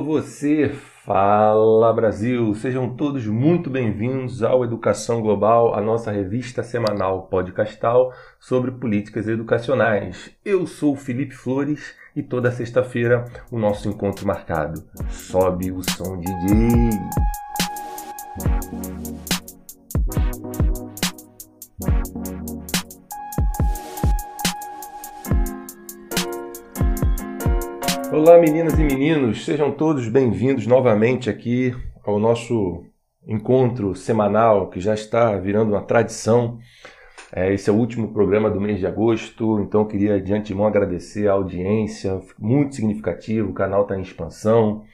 Você! Fala Brasil! Sejam todos muito bem-vindos ao Educação Global, a nossa revista semanal podcastal sobre políticas educacionais. Eu sou Felipe Flores e toda sexta-feira o nosso encontro marcado. Sobe o som DJ! Olá, meninas e meninos, sejam todos bem-vindos novamente aqui ao nosso encontro semanal que já está virando uma tradição. É, esse é o último programa do mês de agosto, então queria de antemão agradecer a audiência, muito significativo, o canal está em expansão,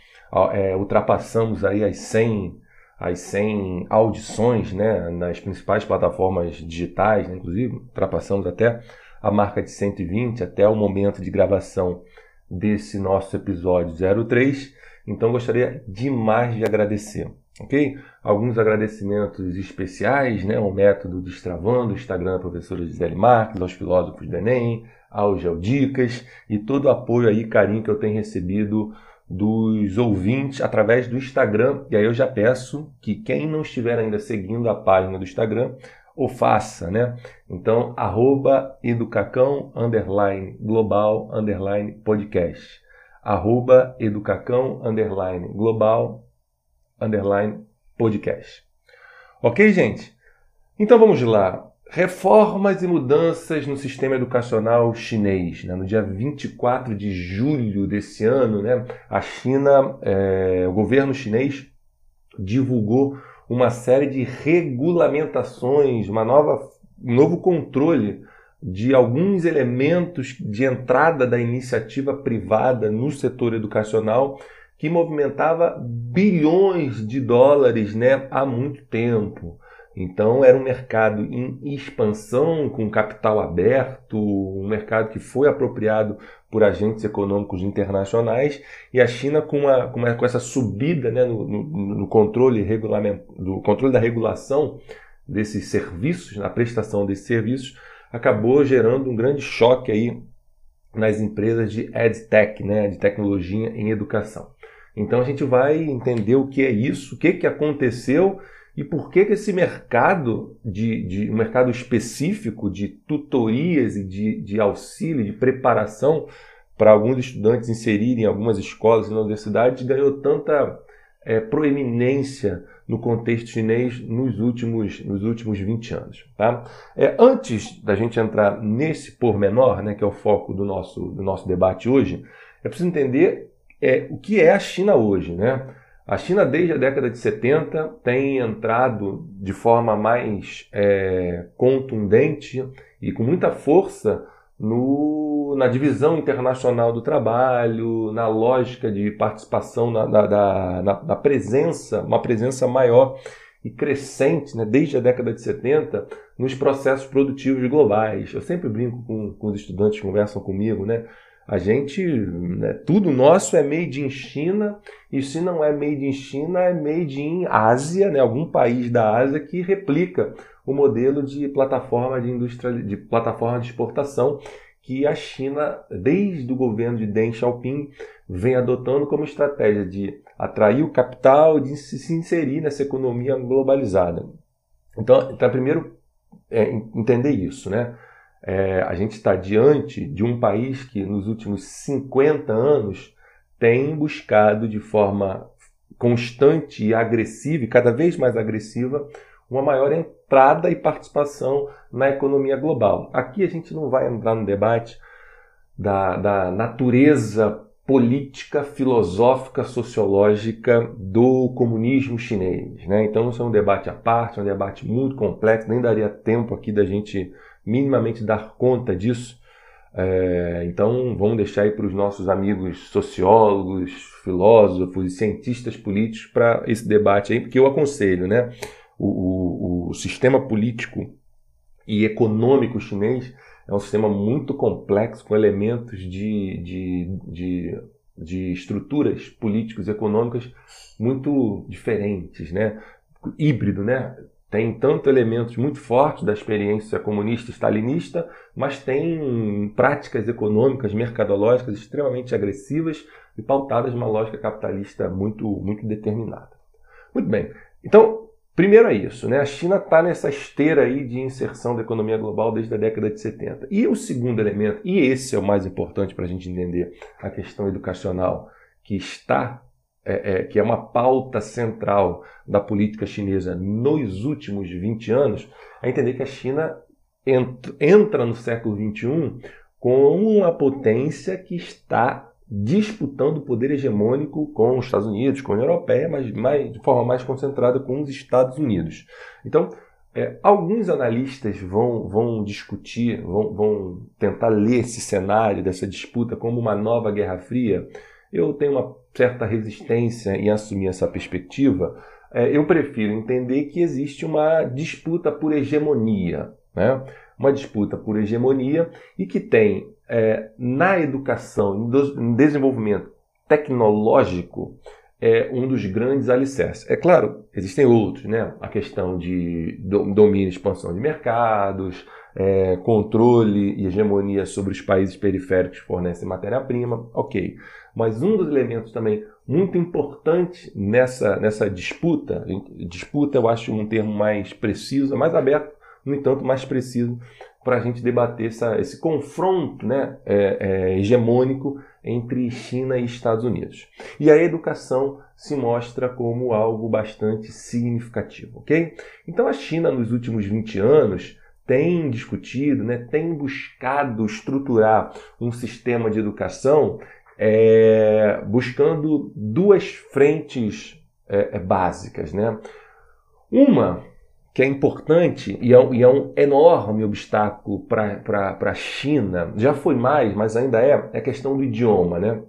é, ultrapassamos aí as 100, as 100 audições né, nas principais plataformas digitais, né, inclusive ultrapassamos até a marca de 120 até o momento de gravação desse nosso episódio 03. Então gostaria demais de agradecer, ok? Alguns agradecimentos especiais, né? O método Destravando, o Instagram da professora Gisele Marques, aos filósofos do Enem, ao Geodicas e todo o apoio aí, carinho que eu tenho recebido dos ouvintes através do Instagram. E aí eu já peço que quem não estiver ainda seguindo a página do Instagram, o faça, né? Então, arroba educacão, underline global, underline podcast. Arroba educacão, underline global, underline podcast. Ok, gente? Então vamos lá. Reformas e mudanças no sistema educacional chinês. Né? No dia 24 de julho desse ano, né, a China, é, o governo chinês divulgou uma série de regulamentações, uma nova, um novo controle de alguns elementos de entrada da iniciativa privada no setor educacional que movimentava bilhões de dólares né, há muito tempo. Então era um mercado em expansão, com capital aberto, um mercado que foi apropriado por agentes econômicos internacionais e a China com, uma, com, uma, com essa subida né, no, no, no controle do controle da regulação desses serviços, na prestação desses serviços, acabou gerando um grande choque aí nas empresas de EdTech, né, de tecnologia em educação. Então a gente vai entender o que é isso, o que, que aconteceu e por que, que esse mercado, de, de, um mercado específico de tutorias e de, de auxílio, de preparação para alguns estudantes inserirem em algumas escolas e universidades, ganhou tanta é, proeminência no contexto chinês nos últimos, nos últimos 20 anos. Tá? É, antes da gente entrar nesse pormenor, né, que é o foco do nosso, do nosso debate hoje, é preciso entender é, o que é a China hoje. Né? A China, desde a década de 70, tem entrado de forma mais é, contundente e com muita força no, na divisão internacional do trabalho, na lógica de participação na, na, na, presença, uma presença maior e crescente, né, desde a década de 70, nos processos produtivos globais. Eu sempre brinco com, com os estudantes que conversam comigo, né? A gente, né, tudo nosso é made in China, e se não é made in China, é made in Ásia, né, algum país da Ásia que replica o modelo de plataforma de indústria, de plataforma de exportação que a China, desde o governo de Deng Xiaoping, vem adotando como estratégia de atrair o capital, de se inserir nessa economia globalizada. Então, então primeiro, é, entender isso, né? É, a gente está diante de um país que nos últimos 50 anos tem buscado de forma constante e agressiva, e cada vez mais agressiva, uma maior entrada e participação na economia global. Aqui a gente não vai entrar no debate da, da natureza política, filosófica, sociológica do comunismo chinês. Né? Então, isso é um debate à parte, é um debate muito complexo, nem daria tempo aqui da gente minimamente dar conta disso. É, então, vamos deixar aí para os nossos amigos sociólogos, filósofos e cientistas políticos para esse debate aí, porque eu aconselho, né? O, o, o sistema político e econômico chinês é um sistema muito complexo, com elementos de, de, de, de estruturas políticas e econômicas muito diferentes, né? híbrido, né? Tem tanto elementos muito fortes da experiência comunista stalinista, mas tem práticas econômicas, mercadológicas extremamente agressivas, e pautadas numa lógica capitalista muito, muito determinada. Muito bem. Então, primeiro é isso, né? A China está nessa esteira aí de inserção da economia global desde a década de 70. E o segundo elemento, e esse é o mais importante para a gente entender a questão educacional, que está é, é, que é uma pauta central da política chinesa nos últimos 20 anos, é entender que a China entra no século XXI como uma potência que está disputando o poder hegemônico com os Estados Unidos, com a União Europeia, mas mais, de forma mais concentrada com os Estados Unidos. Então, é, alguns analistas vão, vão discutir, vão, vão tentar ler esse cenário dessa disputa como uma nova Guerra Fria. Eu tenho uma certa resistência em assumir essa perspectiva. É, eu prefiro entender que existe uma disputa por hegemonia, né? uma disputa por hegemonia e que tem é, na educação, em desenvolvimento tecnológico, é um dos grandes alicerces. É claro, existem outros, né? A questão de domínio e expansão de mercados, é, controle e hegemonia sobre os países periféricos que fornecem matéria-prima, ok. Mas um dos elementos também muito importante nessa, nessa disputa, disputa eu acho um termo mais preciso, mais aberto, no entanto mais preciso para a gente debater essa, esse confronto né, é, é, hegemônico entre China e Estados Unidos. E a educação se mostra como algo bastante significativo, ok? Então a China nos últimos 20 anos tem discutido, né, tem buscado estruturar um sistema de educação é, buscando duas frentes é, é básicas. Né? Uma que é importante e é, e é um enorme obstáculo para a China, já foi mais, mas ainda é, é a questão do idioma. Né?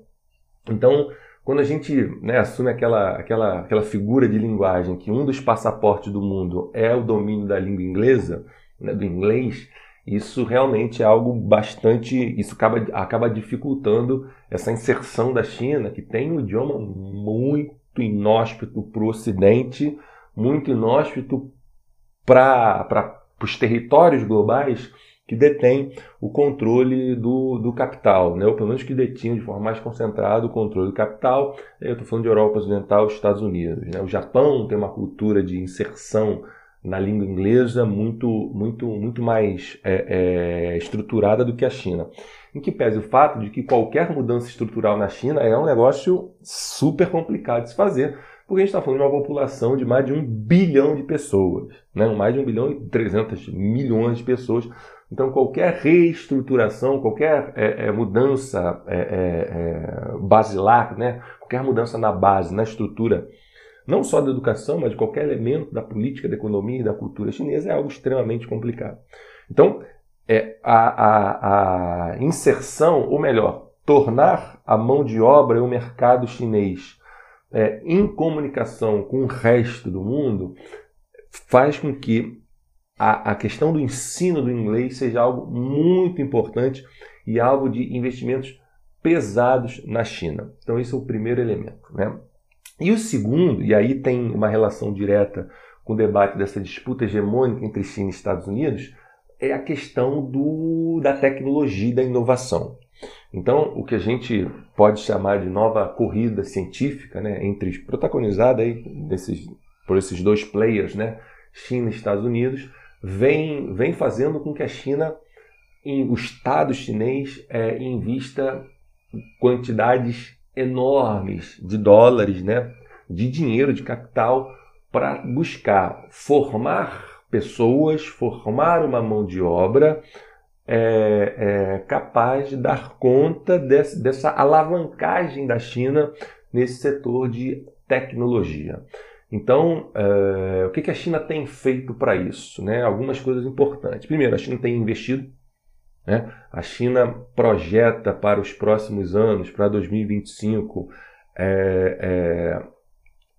Então, quando a gente né, assume aquela, aquela, aquela figura de linguagem que um dos passaportes do mundo é o domínio da língua inglesa, né, do inglês, isso realmente é algo bastante. Isso acaba, acaba dificultando essa inserção da China, que tem um idioma muito inóspito para o Ocidente, muito inóspito para os territórios globais que detêm o controle do, do capital, né? ou pelo menos que detinham de forma mais concentrada o controle do capital. Eu estou falando de Europa Ocidental Estados Unidos. Né? O Japão tem uma cultura de inserção na língua inglesa muito, muito, muito mais é, é, estruturada do que a China. Em que pese o fato de que qualquer mudança estrutural na China é um negócio super complicado de se fazer, porque a gente está falando de uma população de mais de um bilhão de pessoas, né? mais de um bilhão e 300 milhões de pessoas. Então, qualquer reestruturação, qualquer é, é, mudança é, é, basilar, né? qualquer mudança na base, na estrutura, não só da educação, mas de qualquer elemento da política, da economia e da cultura chinesa, é algo extremamente complicado. Então, é, a, a, a inserção, ou melhor, tornar a mão de obra e o mercado chinês é, em comunicação com o resto do mundo faz com que a, a questão do ensino do inglês seja algo muito importante e alvo de investimentos pesados na China. Então, esse é o primeiro elemento. Né? E o segundo, e aí tem uma relação direta com o debate dessa disputa hegemônica entre China e Estados Unidos, é a questão do, da tecnologia e da inovação. Então, o que a gente pode chamar de nova corrida científica, né, entre protagonizada aí desses, por esses dois players, né, China e Estados Unidos, vem, vem fazendo com que a China, em, o Estado chinês, é, invista quantidades enormes de dólares, né, de dinheiro, de capital, para buscar formar pessoas, formar uma mão de obra é, é, capaz de dar conta desse, dessa alavancagem da China nesse setor de tecnologia. Então, é, o que, que a China tem feito para isso? Né? Algumas coisas importantes. Primeiro, a China tem investido. Né? A China projeta para os próximos anos, para 2025, é, é,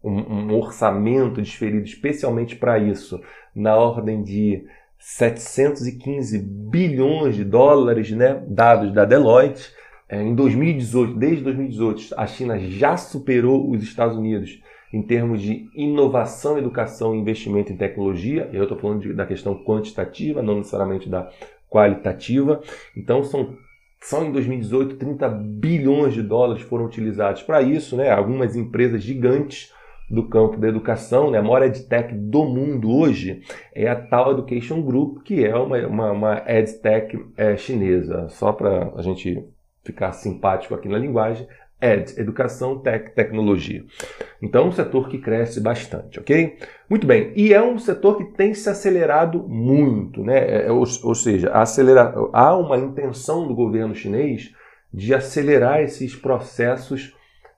um, um orçamento desferido especialmente para isso, na ordem de 715 bilhões de dólares, né, dados da Deloitte. É, em 2018, desde 2018, a China já superou os Estados Unidos em termos de inovação, educação e investimento em tecnologia. Eu estou falando de, da questão quantitativa, não necessariamente da qualitativa. Então, são só em 2018 30 bilhões de dólares foram utilizados para isso, né? Algumas empresas gigantes do campo da educação, né? a maior edtech do mundo hoje é a Tal Education Group, que é uma, uma, uma edtech é, chinesa. Só para a gente ficar simpático aqui na linguagem, Ed, educação, tech, tecnologia. Então, um setor que cresce bastante, ok? Muito bem, e é um setor que tem se acelerado muito, né? É, é ou, ou seja, acelera, há uma intenção do governo chinês de acelerar esses processos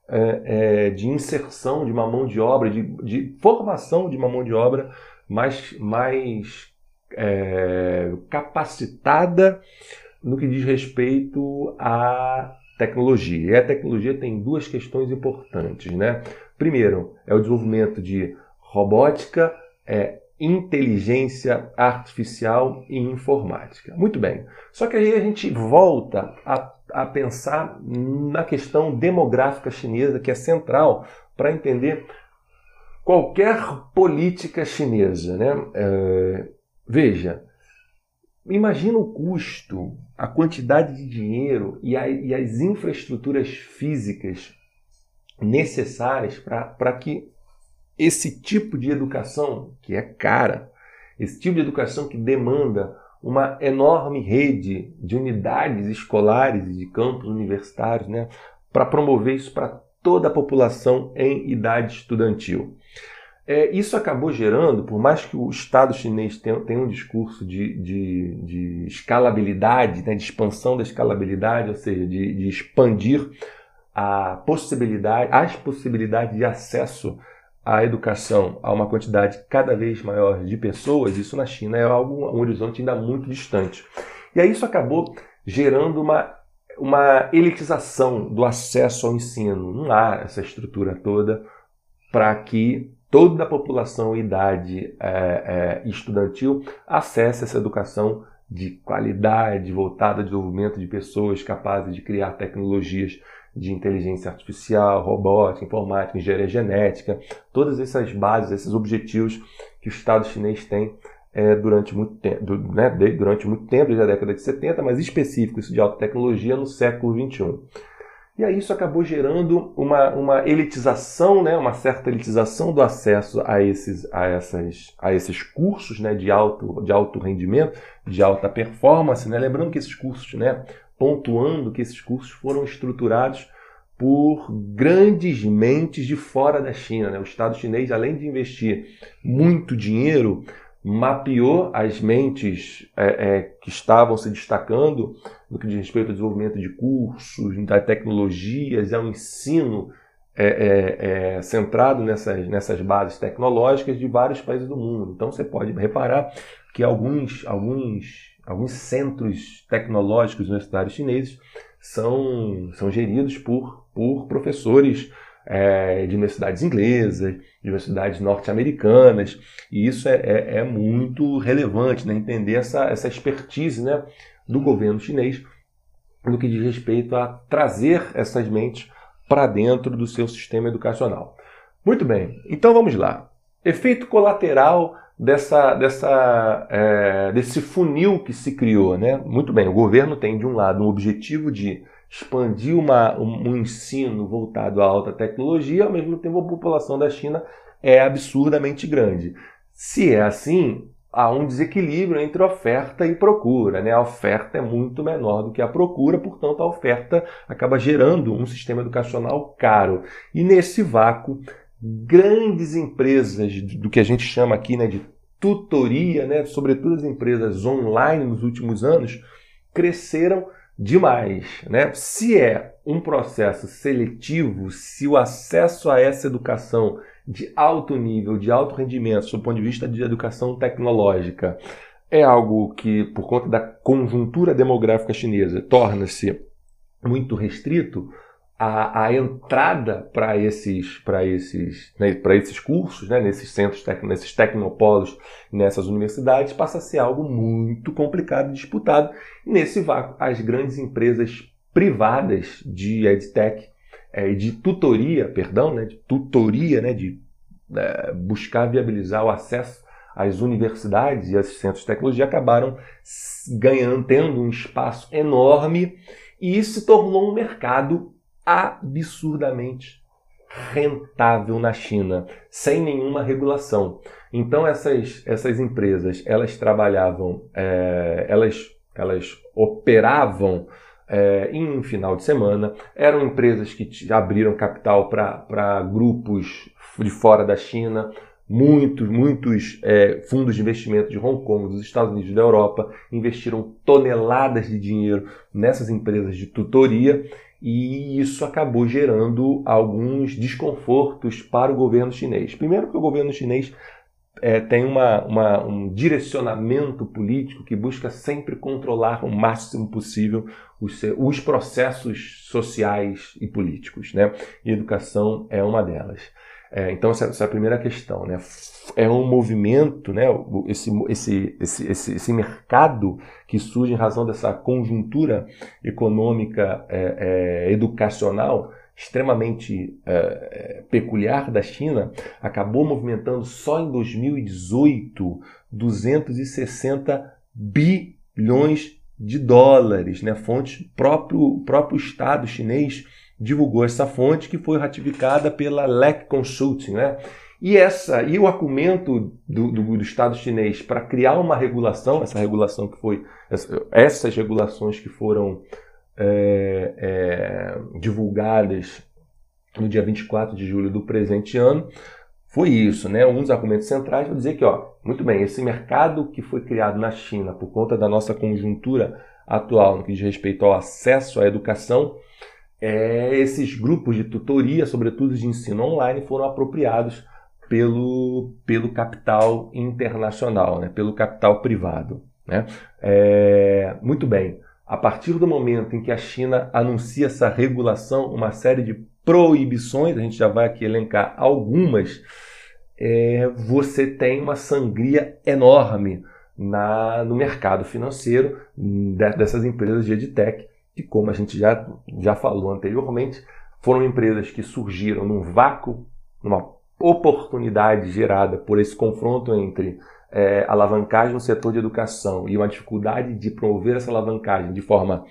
é, é, de inserção de uma mão de obra, de, de, formação de uma mão de obra mais, mais é, capacitada no que diz respeito à tecnologia. E a tecnologia tem duas questões importantes, né? Primeiro, é o desenvolvimento de robótica, é, inteligência artificial e informática. Muito bem. Só que aí a gente volta a, a pensar na questão demográfica chinesa, que é central para entender qualquer política chinesa. Né? É, veja, Imagina o custo, a quantidade de dinheiro e, a, e as infraestruturas físicas necessárias para que esse tipo de educação, que é cara, esse tipo de educação que demanda uma enorme rede de unidades escolares e de campos universitários, né, para promover isso para toda a população em idade estudantil. É, isso acabou gerando, por mais que o Estado chinês tenha, tenha um discurso de, de, de escalabilidade, né, de expansão da escalabilidade, ou seja, de, de expandir a possibilidade, as possibilidades de acesso à educação a uma quantidade cada vez maior de pessoas, isso na China é algo, um horizonte ainda muito distante. E aí isso acabou gerando uma, uma elitização do acesso ao ensino. Não há essa estrutura toda para que toda a população idade é, é, estudantil acesse essa educação de qualidade, voltada ao desenvolvimento de pessoas capazes de criar tecnologias de inteligência artificial, robótica, informática, engenharia genética, todas essas bases, esses objetivos que o Estado chinês tem é, durante muito tempo, né, durante muito tempo, desde a década de 70, mas específico isso de alta tecnologia no século 21. E aí isso acabou gerando uma, uma elitização, né, uma certa elitização do acesso a esses, a essas, a esses cursos né, de, alto, de alto rendimento, de alta performance. Né? Lembrando que esses cursos, né, pontuando que esses cursos foram estruturados por grandes mentes de fora da China. Né? O Estado chinês, além de investir muito dinheiro mapeou as mentes é, é, que estavam se destacando no que diz respeito ao desenvolvimento de cursos, da tecnologias, ao ensino é, é, é, centrado nessas, nessas bases tecnológicas de vários países do mundo. Então você pode reparar que alguns, alguns, alguns centros tecnológicos universitários chineses são, são geridos por, por professores é, de universidades inglesas, de universidades norte-americanas, e isso é, é, é, muito relevante, né? entender essa, essa expertise né, do governo chinês no que diz respeito a trazer essas mentes para dentro do seu sistema educacional. Muito bem, então vamos lá. Efeito colateral dessa, dessa, é, desse funil que se criou. Né? Muito bem, o governo tem, de um lado, um objetivo de expandir uma, um, um ensino voltado à alta tecnologia, ao mesmo tempo a população da China é absurdamente grande. Se é assim, há um desequilíbrio entre oferta e procura. Né? A oferta é muito menor do que a procura, portanto, a oferta acaba gerando um sistema educacional caro. E nesse vácuo, grandes empresas do que a gente chama aqui né, de tutoria, né, sobretudo as empresas online nos últimos anos, cresceram demais. Né? Se é um processo seletivo, se o acesso a essa educação de alto nível, de alto rendimento, do ponto de vista de educação tecnológica, é algo que, por conta da conjuntura demográfica chinesa, torna-se muito restrito, a, a entrada para esses, para esses, né, para esses cursos, né, nesses centros, tec, nesses tecnopolos, nessas universidades, passa a ser algo muito complicado e disputado. Nesse vácuo, as grandes empresas privadas de edtech, é, de tutoria, perdão, né, de tutoria, né, de é, buscar viabilizar o acesso às universidades e aos centros de tecnologia, acabaram ganhando, tendo um espaço enorme e se tornou um mercado absurdamente rentável na China, sem nenhuma regulação. Então essas, essas empresas elas trabalhavam, é, elas, elas operavam é, em um final de semana, eram empresas que abriram capital para grupos de fora da China, muitos, muitos é, fundos de investimento de Hong Kong, dos Estados Unidos da Europa investiram toneladas de dinheiro nessas empresas de tutoria e isso acabou gerando alguns desconfortos para o governo chinês. Primeiro, que o governo chinês é, tem uma, uma, um direcionamento político que busca sempre controlar o máximo possível os, os processos sociais e políticos. Né? E educação é uma delas. É, então, essa, essa, é a primeira questão. Né? É um movimento, né? esse, esse, esse, esse, esse mercado que surge em razão dessa conjuntura econômica é, é, educacional extremamente é, é, peculiar da China, acabou movimentando só em 2018 260 bilhões de dólares. Né? Fonte próprio próprio Estado chinês divulgou essa fonte que foi ratificada pela LEC Consulting, né? E essa e o argumento do, do, do Estado chinês para criar uma regulação, essa regulação que foi essas regulações que foram é, é, divulgadas no dia 24 de julho do presente ano, foi isso, né? Um dos argumentos centrais foi dizer que, ó, muito bem, esse mercado que foi criado na China por conta da nossa conjuntura atual no que diz respeito ao acesso à educação, é, esses grupos de tutoria, sobretudo de ensino online, foram apropriados pelo, pelo capital internacional, né? pelo capital privado. Né? É, muito bem. A partir do momento em que a China anuncia essa regulação, uma série de proibições, a gente já vai aqui elencar algumas, é, você tem uma sangria enorme na, no mercado financeiro dessas empresas de edtech que, como a gente já, já falou anteriormente, foram empresas que surgiram num vácuo, numa oportunidade gerada por esse confronto entre é, alavancagem no setor de educação e uma dificuldade de promover essa alavancagem de forma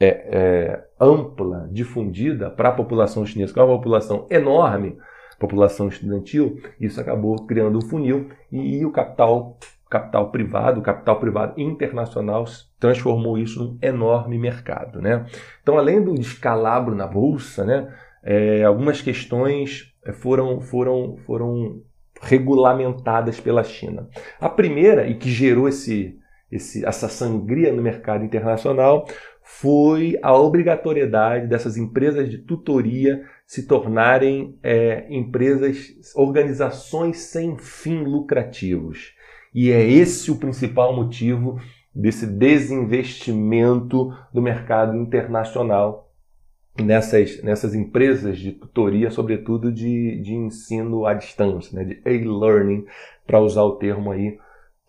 é, é, ampla, difundida para a população chinesa, que é uma população enorme, população estudantil, isso acabou criando um funil e, e o capital capital privado, o capital privado internacional transformou isso num enorme mercado. Né? Então, além do descalabro na bolsa, né, é, algumas questões é, foram, foram, foram regulamentadas pela China. A primeira, e que gerou esse, esse, essa sangria no mercado internacional, foi a obrigatoriedade dessas empresas de tutoria se tornarem é, empresas, organizações sem fim lucrativos. E é esse o principal motivo desse desinvestimento do mercado internacional nessas, nessas empresas de tutoria, sobretudo de, de ensino à distância, né, de e-learning, para usar o termo aí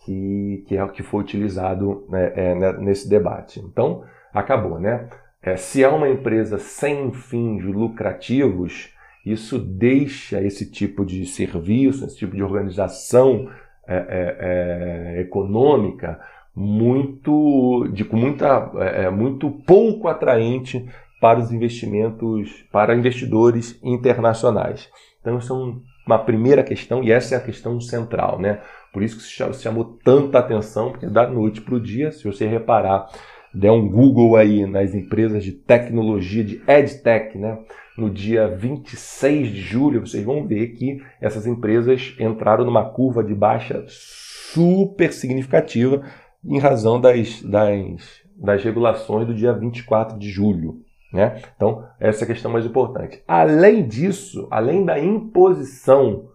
que, que é o que foi utilizado né, é, né, nesse debate. Então, acabou, né? É, se é uma empresa sem fins lucrativos, isso deixa esse tipo de serviço, esse tipo de organização é, é, é, econômica muito de com muita é, é, muito pouco atraente para os investimentos para investidores internacionais. Então isso é uma primeira questão e essa é a questão central, né? Por isso que se chamou tanta atenção, porque da noite para o dia, se você reparar, der um Google aí nas empresas de tecnologia, de EdTech, né? no dia 26 de julho, vocês vão ver que essas empresas entraram numa curva de baixa super significativa em razão das, das, das regulações do dia 24 de julho. Né? Então, essa é a questão mais importante. Além disso, além da imposição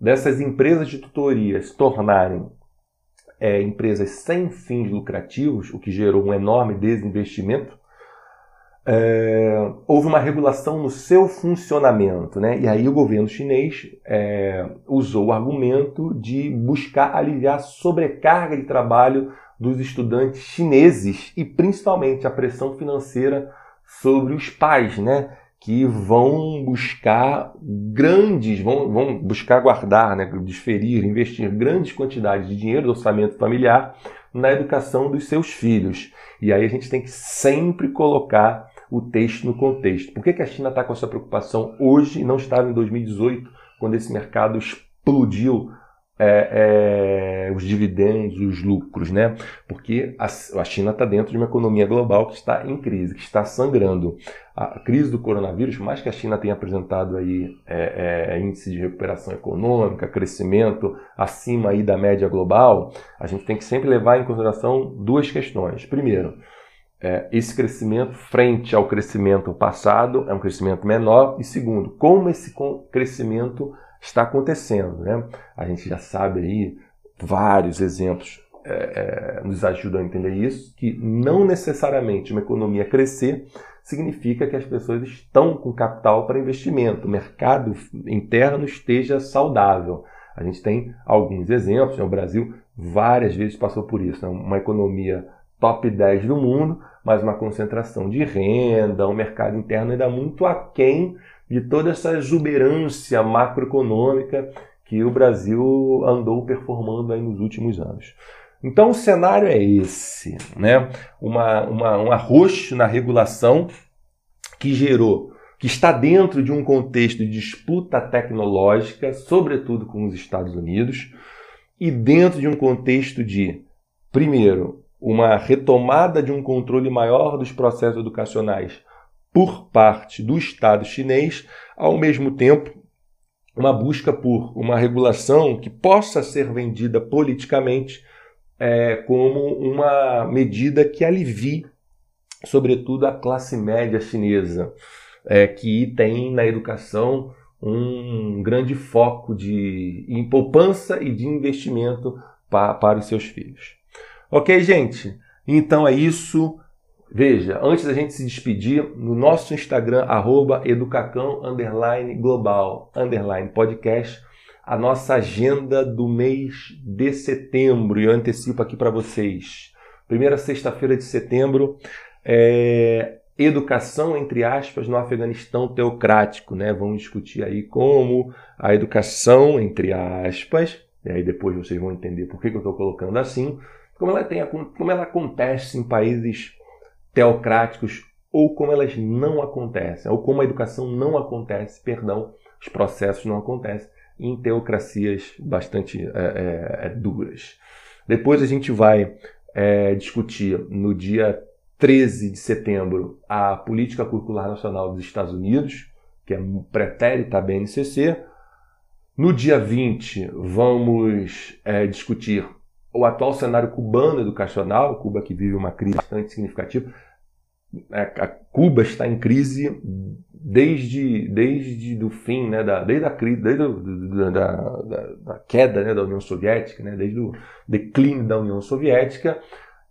dessas empresas de tutoria se tornarem é, empresas sem fins lucrativos, o que gerou um enorme desinvestimento, é, houve uma regulação no seu funcionamento. Né? E aí o governo chinês é, usou o argumento de buscar aliviar a sobrecarga de trabalho dos estudantes chineses e principalmente a pressão financeira sobre os pais, né? Que vão buscar grandes, vão, vão buscar guardar, né? desferir, investir grandes quantidades de dinheiro do orçamento familiar na educação dos seus filhos. E aí a gente tem que sempre colocar o texto no contexto. Por que, que a China está com essa preocupação hoje e não estava em 2018, quando esse mercado explodiu é, é, os dividendos, os lucros, né? Porque a, a China está dentro de uma economia global que está em crise, que está sangrando. A crise do coronavírus, mais que a China tenha apresentado aí é, é, índice de recuperação econômica, crescimento acima aí da média global, a gente tem que sempre levar em consideração duas questões. Primeiro, é, esse crescimento frente ao crescimento passado é um crescimento menor. E segundo, como esse crescimento está acontecendo. Né? A gente já sabe aí vários exemplos é, é, nos ajudam a entender isso, que não necessariamente uma economia crescer significa que as pessoas estão com capital para investimento, o mercado interno esteja saudável. A gente tem alguns exemplos, né? o Brasil várias vezes passou por isso, né? uma economia top 10 do mundo, mas uma concentração de renda, um mercado interno ainda muito aquém de toda essa exuberância macroeconômica que o Brasil andou performando aí nos últimos anos. Então o cenário é esse, né? Uma, uma, um arroxo na regulação que gerou, que está dentro de um contexto de disputa tecnológica, sobretudo com os Estados Unidos, e dentro de um contexto de, primeiro, uma retomada de um controle maior dos processos educacionais por parte do Estado chinês, ao mesmo tempo uma busca por uma regulação que possa ser vendida politicamente é, como uma medida que alivie, sobretudo, a classe média chinesa, é, que tem na educação um grande foco de em poupança e de investimento pa, para os seus filhos. Ok, gente? Então é isso. Veja, antes da gente se despedir, no nosso Instagram, arroba educacão, underline, global, underline, podcast, a nossa agenda do mês de setembro. E eu antecipo aqui para vocês. Primeira sexta-feira de setembro, é educação, entre aspas, no Afeganistão teocrático. Né? Vamos discutir aí como a educação, entre aspas, e aí depois vocês vão entender por que, que eu estou colocando assim, como ela, tem, como ela acontece em países teocráticos ou como elas não acontecem, ou como a educação não acontece, perdão, os processos não acontecem em teocracias bastante é, é, é duras. Depois a gente vai é, discutir no dia 13 de setembro a Política Curricular Nacional dos Estados Unidos, que é pretérita à BNCC. No dia 20, vamos é, discutir o atual cenário cubano educacional, Cuba que vive uma crise bastante significativa, a Cuba está em crise desde, desde do fim, né, da, desde a crise, desde da, da, da, queda né, da União Soviética, né, desde o declínio da União Soviética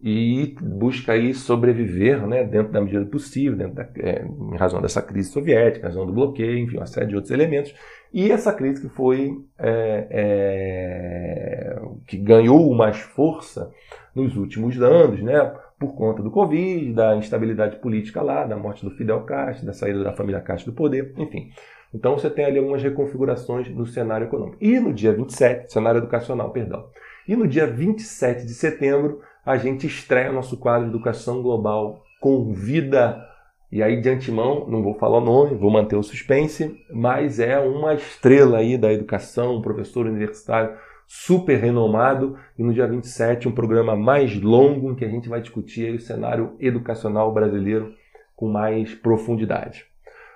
e busca aí sobreviver né, dentro da medida possível, dentro da, é, em razão dessa crise soviética, em razão do bloqueio, enfim, uma série de outros elementos. E essa crise que foi é, é, que ganhou mais força nos últimos anos, né, por conta do Covid, da instabilidade política lá, da morte do Fidel Castro, da saída da família Castro do poder, enfim. Então você tem ali algumas reconfigurações no cenário econômico. E no dia 27, cenário educacional, perdão. E no dia 27 de setembro, a gente estreia nosso quadro Educação Global Convida. E aí, de antemão, não vou falar o nome, vou manter o suspense, mas é uma estrela aí da educação, um professor universitário super renomado. E no dia 27, um programa mais longo em que a gente vai discutir o cenário educacional brasileiro com mais profundidade.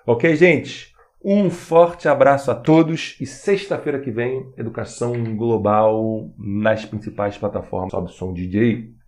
Ok, gente? Um forte abraço a todos e sexta-feira que vem, Educação Global nas principais plataformas. Sobe som DJ.